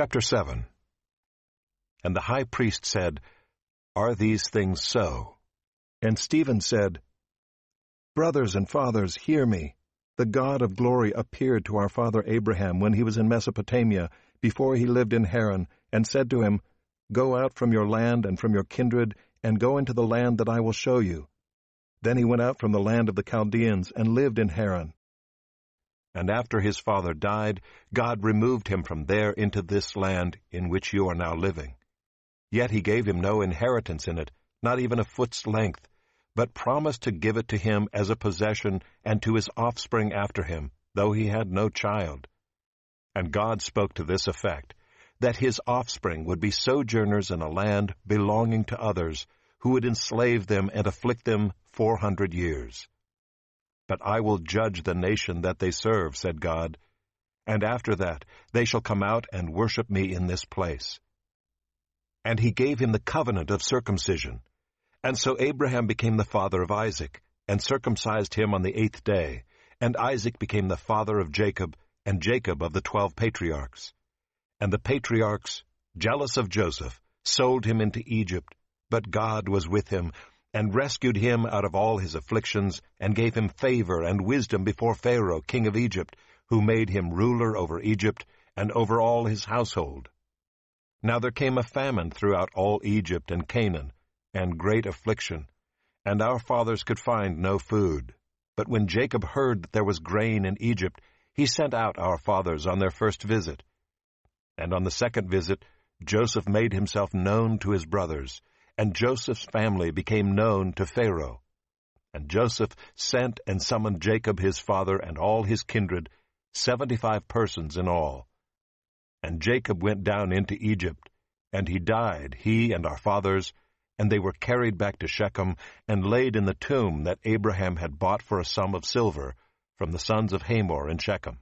Chapter 7 And the high priest said, Are these things so? And Stephen said, Brothers and fathers, hear me. The God of glory appeared to our father Abraham when he was in Mesopotamia, before he lived in Haran, and said to him, Go out from your land and from your kindred, and go into the land that I will show you. Then he went out from the land of the Chaldeans, and lived in Haran. And after his father died, God removed him from there into this land in which you are now living. Yet he gave him no inheritance in it, not even a foot's length, but promised to give it to him as a possession and to his offspring after him, though he had no child. And God spoke to this effect, that his offspring would be sojourners in a land belonging to others, who would enslave them and afflict them four hundred years. But I will judge the nation that they serve, said God. And after that they shall come out and worship me in this place. And he gave him the covenant of circumcision. And so Abraham became the father of Isaac, and circumcised him on the eighth day. And Isaac became the father of Jacob, and Jacob of the twelve patriarchs. And the patriarchs, jealous of Joseph, sold him into Egypt. But God was with him, and rescued him out of all his afflictions, and gave him favor and wisdom before Pharaoh, king of Egypt, who made him ruler over Egypt, and over all his household. Now there came a famine throughout all Egypt and Canaan, and great affliction, and our fathers could find no food. But when Jacob heard that there was grain in Egypt, he sent out our fathers on their first visit. And on the second visit, Joseph made himself known to his brothers, and Joseph's family became known to Pharaoh. And Joseph sent and summoned Jacob his father and all his kindred, seventy-five persons in all. And Jacob went down into Egypt, and he died, he and our fathers, and they were carried back to Shechem, and laid in the tomb that Abraham had bought for a sum of silver from the sons of Hamor in Shechem.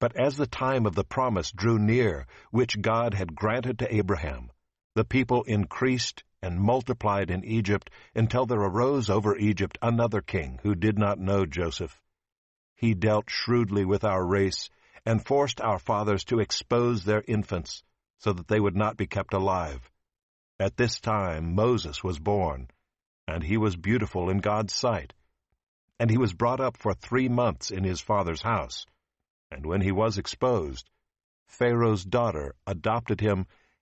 But as the time of the promise drew near, which God had granted to Abraham, the people increased and multiplied in Egypt until there arose over Egypt another king who did not know Joseph. He dealt shrewdly with our race and forced our fathers to expose their infants so that they would not be kept alive. At this time Moses was born, and he was beautiful in God's sight. And he was brought up for three months in his father's house. And when he was exposed, Pharaoh's daughter adopted him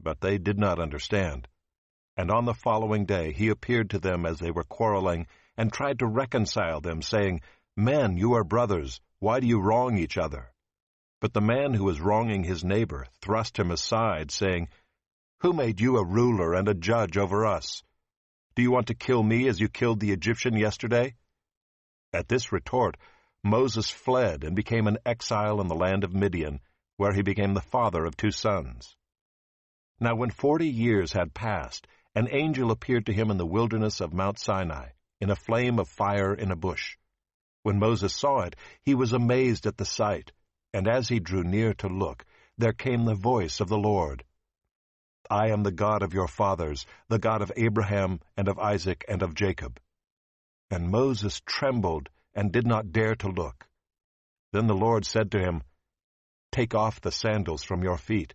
but they did not understand. And on the following day he appeared to them as they were quarreling, and tried to reconcile them, saying, Men, you are brothers, why do you wrong each other? But the man who was wronging his neighbor thrust him aside, saying, Who made you a ruler and a judge over us? Do you want to kill me as you killed the Egyptian yesterday? At this retort, Moses fled and became an exile in the land of Midian, where he became the father of two sons. Now when forty years had passed, an angel appeared to him in the wilderness of Mount Sinai, in a flame of fire in a bush. When Moses saw it, he was amazed at the sight, and as he drew near to look, there came the voice of the Lord. I am the God of your fathers, the God of Abraham, and of Isaac, and of Jacob. And Moses trembled, and did not dare to look. Then the Lord said to him, Take off the sandals from your feet,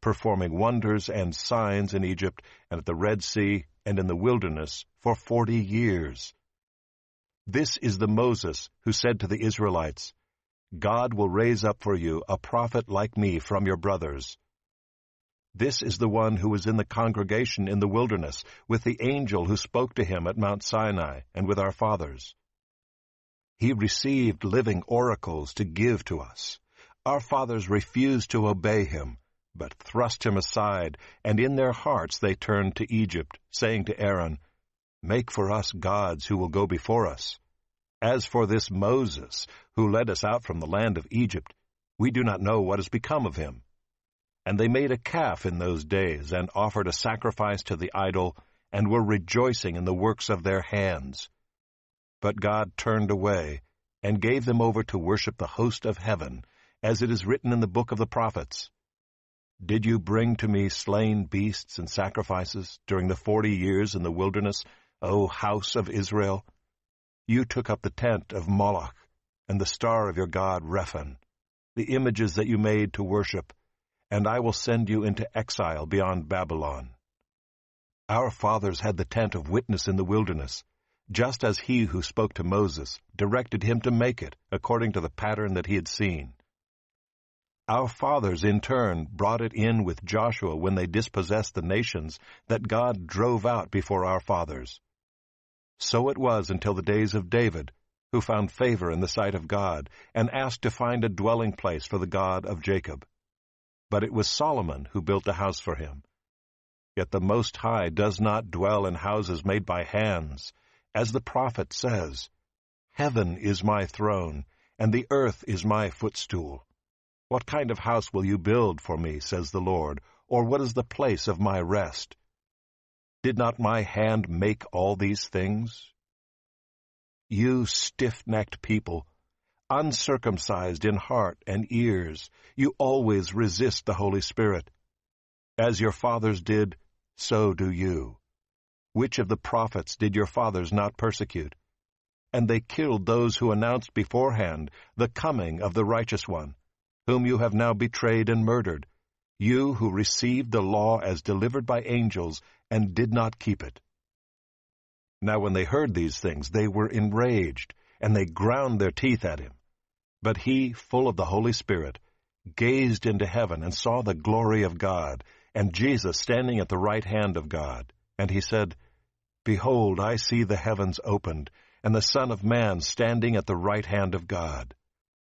performing wonders and signs in Egypt and at the Red Sea and in the wilderness for forty years. This is the Moses who said to the Israelites, God will raise up for you a prophet like me from your brothers. This is the one who was in the congregation in the wilderness with the angel who spoke to him at Mount Sinai and with our fathers. He received living oracles to give to us. Our fathers refused to obey him, but thrust him aside, and in their hearts they turned to Egypt, saying to Aaron, Make for us gods who will go before us. As for this Moses, who led us out from the land of Egypt, we do not know what has become of him. And they made a calf in those days, and offered a sacrifice to the idol, and were rejoicing in the works of their hands. But God turned away, and gave them over to worship the host of heaven, as it is written in the book of the prophets. Did you bring to me slain beasts and sacrifices during the forty years in the wilderness, O house of Israel? You took up the tent of Moloch, and the star of your god Rephan, the images that you made to worship, and I will send you into exile beyond Babylon. Our fathers had the tent of witness in the wilderness, just as he who spoke to Moses directed him to make it according to the pattern that he had seen. Our fathers, in turn, brought it in with Joshua when they dispossessed the nations that God drove out before our fathers. So it was until the days of David, who found favor in the sight of God, and asked to find a dwelling place for the God of Jacob. But it was Solomon who built a house for him. Yet the Most High does not dwell in houses made by hands. As the prophet says, Heaven is my throne, and the earth is my footstool. What kind of house will you build for me, says the Lord, or what is the place of my rest? Did not my hand make all these things? You stiff-necked people, uncircumcised in heart and ears, you always resist the Holy Spirit. As your fathers did, so do you. Which of the prophets did your fathers not persecute? And they killed those who announced beforehand the coming of the righteous one, whom you have now betrayed and murdered, you who received the law as delivered by angels and did not keep it. Now when they heard these things, they were enraged, and they ground their teeth at him. But he, full of the Holy Spirit, gazed into heaven and saw the glory of God, and Jesus standing at the right hand of God. And he said, Behold, I see the heavens opened, and the Son of Man standing at the right hand of God.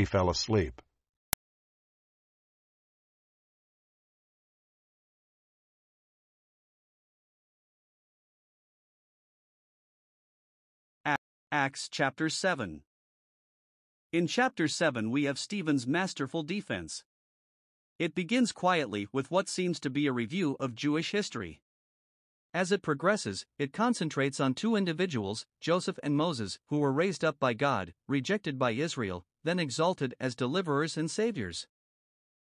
he fell asleep. Acts chapter 7 in chapter 7, we have Stephen's masterful defense. It begins quietly with what seems to be a review of Jewish history. As it progresses, it concentrates on two individuals, Joseph and Moses, who were raised up by God, rejected by Israel, then exalted as deliverers and saviors.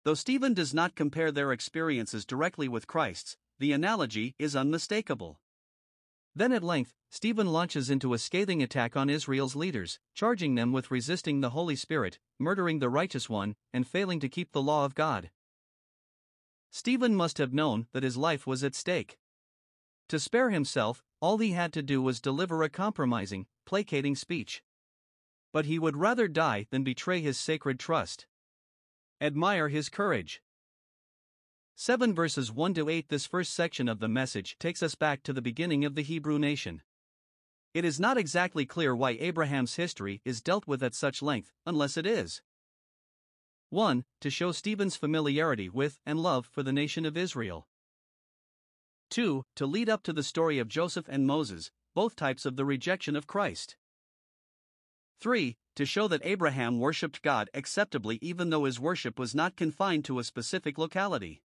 Though Stephen does not compare their experiences directly with Christ's, the analogy is unmistakable. Then at length, Stephen launches into a scathing attack on Israel's leaders, charging them with resisting the Holy Spirit, murdering the righteous one, and failing to keep the law of God. Stephen must have known that his life was at stake. To spare himself, all he had to do was deliver a compromising, placating speech. But he would rather die than betray his sacred trust. Admire his courage. 7 verses 1 to 8 This first section of the message takes us back to the beginning of the Hebrew nation. It is not exactly clear why Abraham's history is dealt with at such length, unless it is 1. To show Stephen's familiarity with and love for the nation of Israel. 2. To lead up to the story of Joseph and Moses, both types of the rejection of Christ. 3. To show that Abraham worshipped God acceptably even though his worship was not confined to a specific locality.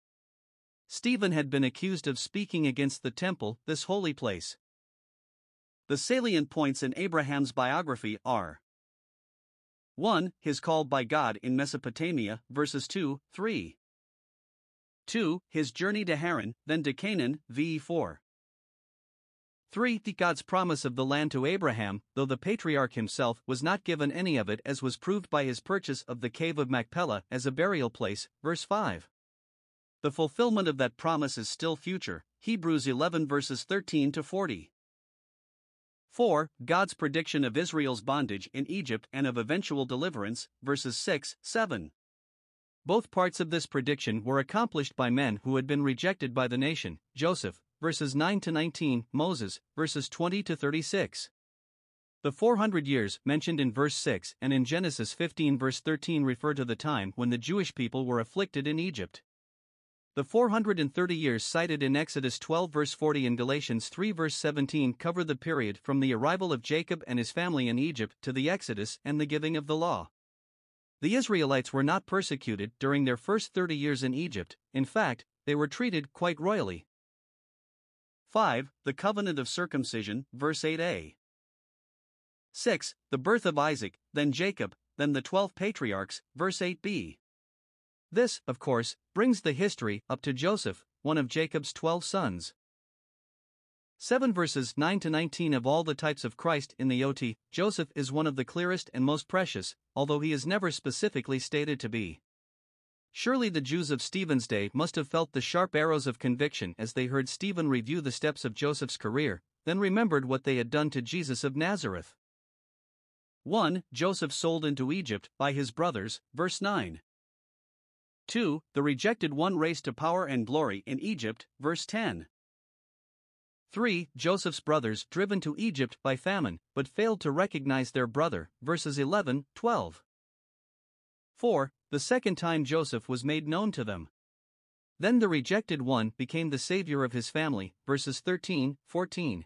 Stephen had been accused of speaking against the temple, this holy place. The salient points in Abraham's biography are 1. His call by God in Mesopotamia, verses 2, 3. 2. His journey to Haran, then to Canaan, v 4. 3. God's promise of the land to Abraham, though the patriarch himself was not given any of it, as was proved by his purchase of the cave of Machpelah as a burial place, verse 5. The fulfillment of that promise is still future, Hebrews 11 verses 13 to 40. 4. God's prediction of Israel's bondage in Egypt and of eventual deliverance, verses 6, 7. Both parts of this prediction were accomplished by men who had been rejected by the nation Joseph, verses 9 to 19, Moses, verses 20 to 36. The 400 years mentioned in verse 6 and in Genesis 15 verse 13 refer to the time when the Jewish people were afflicted in Egypt. The 430 years cited in Exodus 12 verse 40 and Galatians 3 verse 17 cover the period from the arrival of Jacob and his family in Egypt to the Exodus and the giving of the law. The Israelites were not persecuted during their first 30 years in Egypt, in fact, they were treated quite royally. 5. The covenant of circumcision, verse 8a. 6. The birth of Isaac, then Jacob, then the twelve patriarchs, verse 8b. This, of course, brings the history up to Joseph, one of Jacob's twelve sons. 7 verses 9 to 19 of all the types of Christ in the OT, Joseph is one of the clearest and most precious, although he is never specifically stated to be. Surely the Jews of Stephen's day must have felt the sharp arrows of conviction as they heard Stephen review the steps of Joseph's career, then remembered what they had done to Jesus of Nazareth. 1. Joseph sold into Egypt by his brothers, verse 9. 2. The rejected one raised to power and glory in Egypt, verse 10. 3. Joseph's brothers driven to Egypt by famine, but failed to recognize their brother, verses 11, 12. 4. The second time Joseph was made known to them. Then the rejected one became the savior of his family, verses 13, 14.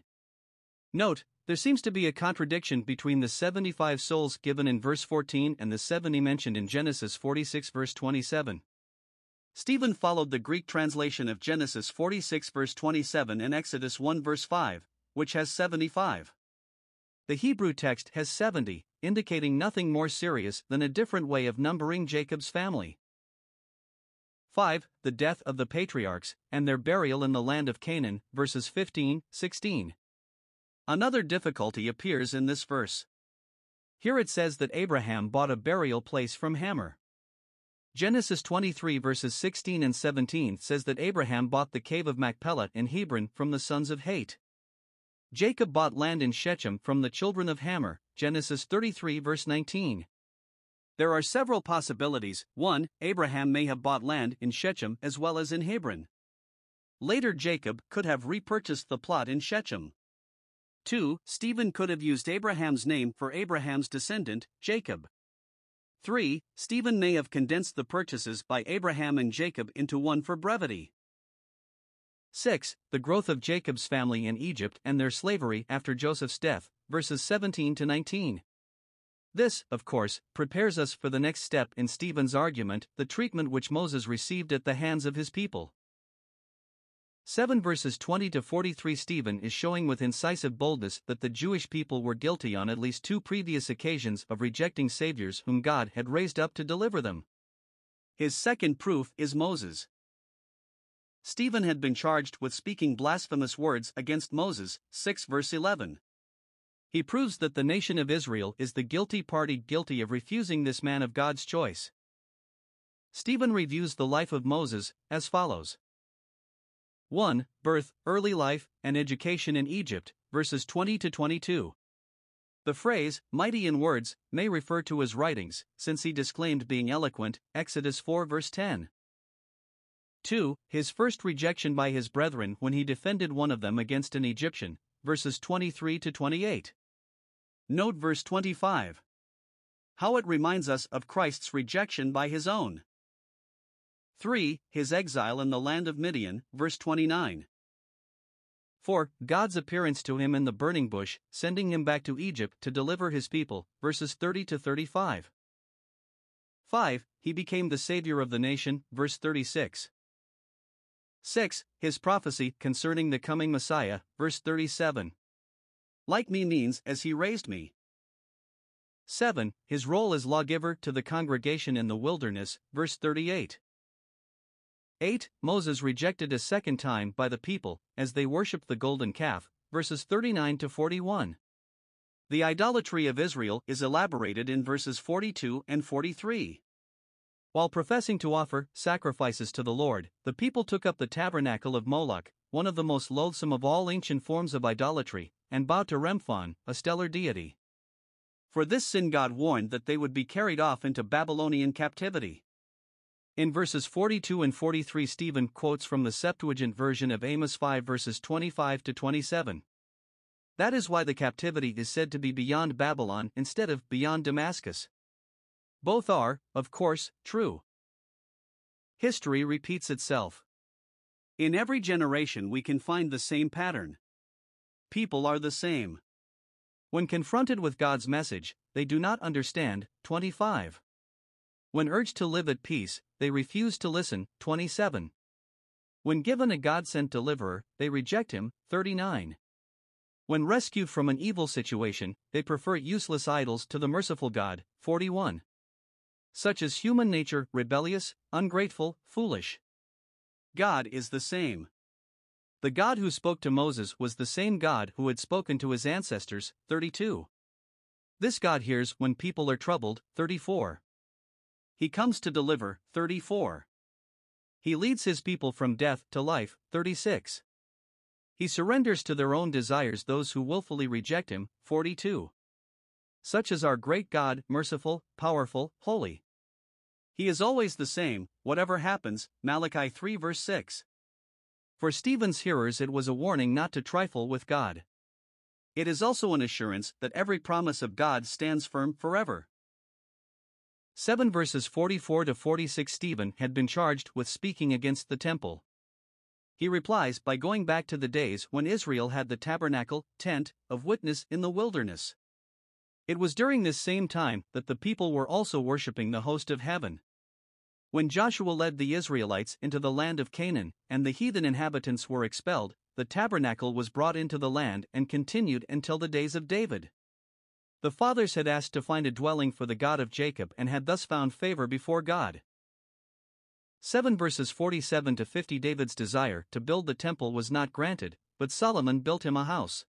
Note, there seems to be a contradiction between the 75 souls given in verse 14 and the 70 mentioned in Genesis 46, verse 27. Stephen followed the Greek translation of Genesis 46 verse 27 and Exodus 1 verse 5, which has 75. The Hebrew text has 70, indicating nothing more serious than a different way of numbering Jacob's family. 5. The death of the patriarchs, and their burial in the land of Canaan, verses 15, 16. Another difficulty appears in this verse. Here it says that Abraham bought a burial place from Hamor. Genesis 23 verses 16 and 17 says that Abraham bought the cave of Machpelah in Hebron from the sons of Heth. Jacob bought land in Shechem from the children of Hamor, Genesis 33 verse 19. There are several possibilities. 1. Abraham may have bought land in Shechem as well as in Hebron. Later, Jacob could have repurchased the plot in Shechem. 2. Stephen could have used Abraham's name for Abraham's descendant, Jacob. 3. Stephen may have condensed the purchases by Abraham and Jacob into one for brevity. 6. The growth of Jacob's family in Egypt and their slavery after Joseph's death, verses 17 to 19. This, of course, prepares us for the next step in Stephen's argument the treatment which Moses received at the hands of his people. 7 verses 20 to 43 Stephen is showing with incisive boldness that the Jewish people were guilty on at least two previous occasions of rejecting saviors whom God had raised up to deliver them. His second proof is Moses. Stephen had been charged with speaking blasphemous words against Moses, 6 verse 11. He proves that the nation of Israel is the guilty party guilty of refusing this man of God's choice. Stephen reviews the life of Moses as follows 1. Birth, early life, and education in Egypt, verses 20 to 22. The phrase, mighty in words, may refer to his writings, since he disclaimed being eloquent, Exodus 4 verse 10. 2. His first rejection by his brethren when he defended one of them against an Egyptian, verses 23 to 28. Note verse 25. How it reminds us of Christ's rejection by his own. 3. His exile in the land of Midian, verse 29. 4. God's appearance to him in the burning bush, sending him back to Egypt to deliver his people, verses 30 to 35. 5. He became the Savior of the nation, verse 36. 6. His prophecy concerning the coming Messiah, verse 37. Like me means, as he raised me. 7. His role as lawgiver to the congregation in the wilderness, verse 38. 8. Moses rejected a second time by the people as they worshipped the golden calf, verses 39 to 41. The idolatry of Israel is elaborated in verses 42 and 43. While professing to offer sacrifices to the Lord, the people took up the tabernacle of Moloch, one of the most loathsome of all ancient forms of idolatry, and bowed to Remphan, a stellar deity. For this sin, God warned that they would be carried off into Babylonian captivity. In verses 42 and 43, Stephen quotes from the Septuagint version of Amos 5 verses 25 to 27. That is why the captivity is said to be beyond Babylon instead of beyond Damascus. Both are, of course, true. History repeats itself. In every generation, we can find the same pattern. People are the same. When confronted with God's message, they do not understand. 25. When urged to live at peace, they refuse to listen. 27. When given a God sent deliverer, they reject him. 39. When rescued from an evil situation, they prefer useless idols to the merciful God. 41. Such is human nature rebellious, ungrateful, foolish. God is the same. The God who spoke to Moses was the same God who had spoken to his ancestors. 32. This God hears when people are troubled. 34. He comes to deliver, 34. He leads his people from death to life, 36. He surrenders to their own desires those who willfully reject him, 42. Such is our great God, merciful, powerful, holy. He is always the same, whatever happens, Malachi 3 verse 6. For Stephen's hearers, it was a warning not to trifle with God. It is also an assurance that every promise of God stands firm forever. 7 verses 44 to 46 Stephen had been charged with speaking against the temple. He replies by going back to the days when Israel had the tabernacle, tent, of witness in the wilderness. It was during this same time that the people were also worshipping the host of heaven. When Joshua led the Israelites into the land of Canaan, and the heathen inhabitants were expelled, the tabernacle was brought into the land and continued until the days of David. The fathers had asked to find a dwelling for the God of Jacob and had thus found favor before God. 7 verses 47 to 50 David's desire to build the temple was not granted, but Solomon built him a house.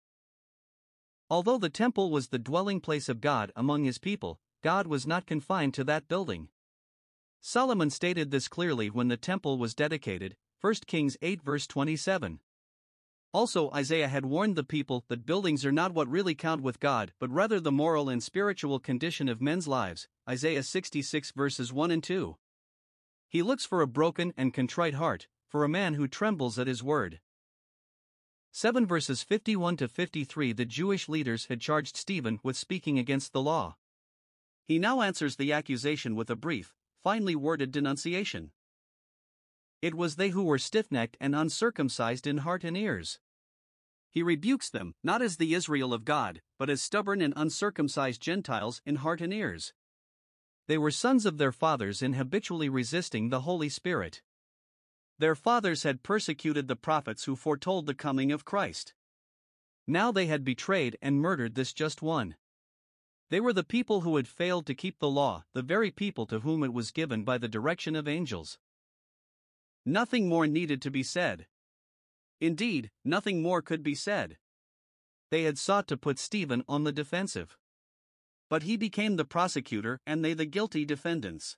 Although the temple was the dwelling place of God among his people, God was not confined to that building. Solomon stated this clearly when the temple was dedicated, 1 Kings 8 verse 27. Also, Isaiah had warned the people that buildings are not what really count with God, but rather the moral and spiritual condition of men's lives. Isaiah 66 verses 1 and 2. He looks for a broken and contrite heart, for a man who trembles at his word. 7 verses 51 to 53 The Jewish leaders had charged Stephen with speaking against the law. He now answers the accusation with a brief, finely worded denunciation. It was they who were stiff necked and uncircumcised in heart and ears. He rebukes them, not as the Israel of God, but as stubborn and uncircumcised Gentiles in heart and ears. They were sons of their fathers in habitually resisting the Holy Spirit. Their fathers had persecuted the prophets who foretold the coming of Christ. Now they had betrayed and murdered this just one. They were the people who had failed to keep the law, the very people to whom it was given by the direction of angels. Nothing more needed to be said. Indeed, nothing more could be said. They had sought to put Stephen on the defensive. But he became the prosecutor and they the guilty defendants.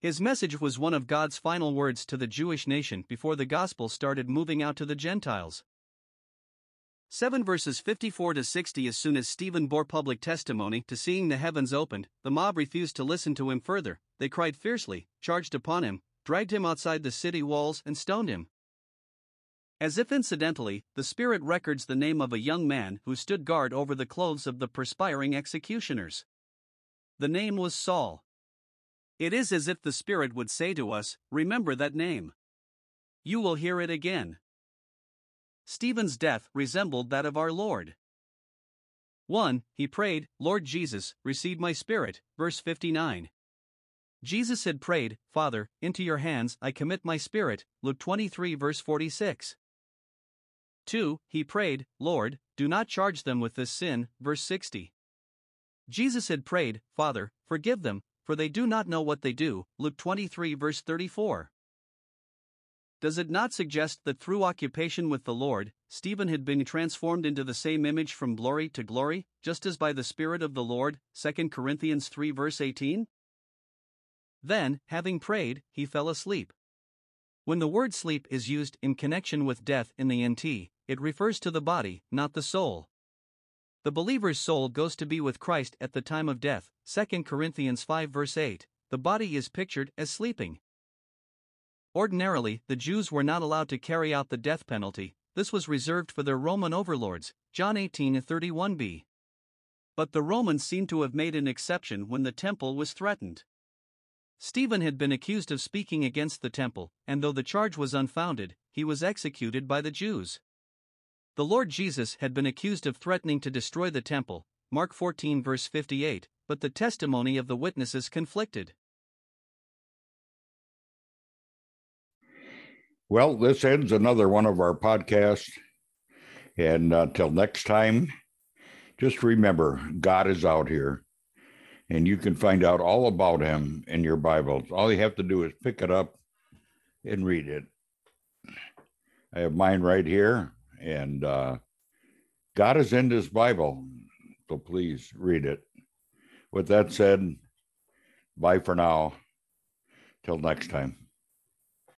His message was one of God's final words to the Jewish nation before the gospel started moving out to the Gentiles. 7 verses 54 to 60 As soon as Stephen bore public testimony to seeing the heavens opened, the mob refused to listen to him further. They cried fiercely, charged upon him, dragged him outside the city walls, and stoned him. As if incidentally, the Spirit records the name of a young man who stood guard over the clothes of the perspiring executioners. The name was Saul. It is as if the Spirit would say to us, Remember that name. You will hear it again. Stephen's death resembled that of our Lord. 1. He prayed, Lord Jesus, receive my spirit, verse 59. Jesus had prayed, Father, into your hands I commit my spirit, Luke 23, verse 46. 2. He prayed, Lord, do not charge them with this sin, verse 60. Jesus had prayed, Father, forgive them, for they do not know what they do, Luke 23, verse 34. Does it not suggest that through occupation with the Lord, Stephen had been transformed into the same image from glory to glory, just as by the Spirit of the Lord, 2 Corinthians 3 verse 18? Then, having prayed, he fell asleep. When the word sleep is used in connection with death in the NT, it refers to the body, not the soul. The believer's soul goes to be with Christ at the time of death, 2 Corinthians 5 verse 8. The body is pictured as sleeping. Ordinarily, the Jews were not allowed to carry out the death penalty, this was reserved for their Roman overlords, John 18 31b. But the Romans seem to have made an exception when the temple was threatened. Stephen had been accused of speaking against the temple, and though the charge was unfounded, he was executed by the Jews. The Lord Jesus had been accused of threatening to destroy the temple, Mark 14 verse 58, but the testimony of the witnesses conflicted. Well, this ends another one of our podcasts. And until uh, next time, just remember God is out here and you can find out all about him in your Bibles. All you have to do is pick it up and read it. I have mine right here, and uh, God is in this Bible, so please read it. With that said, bye for now. Till next time.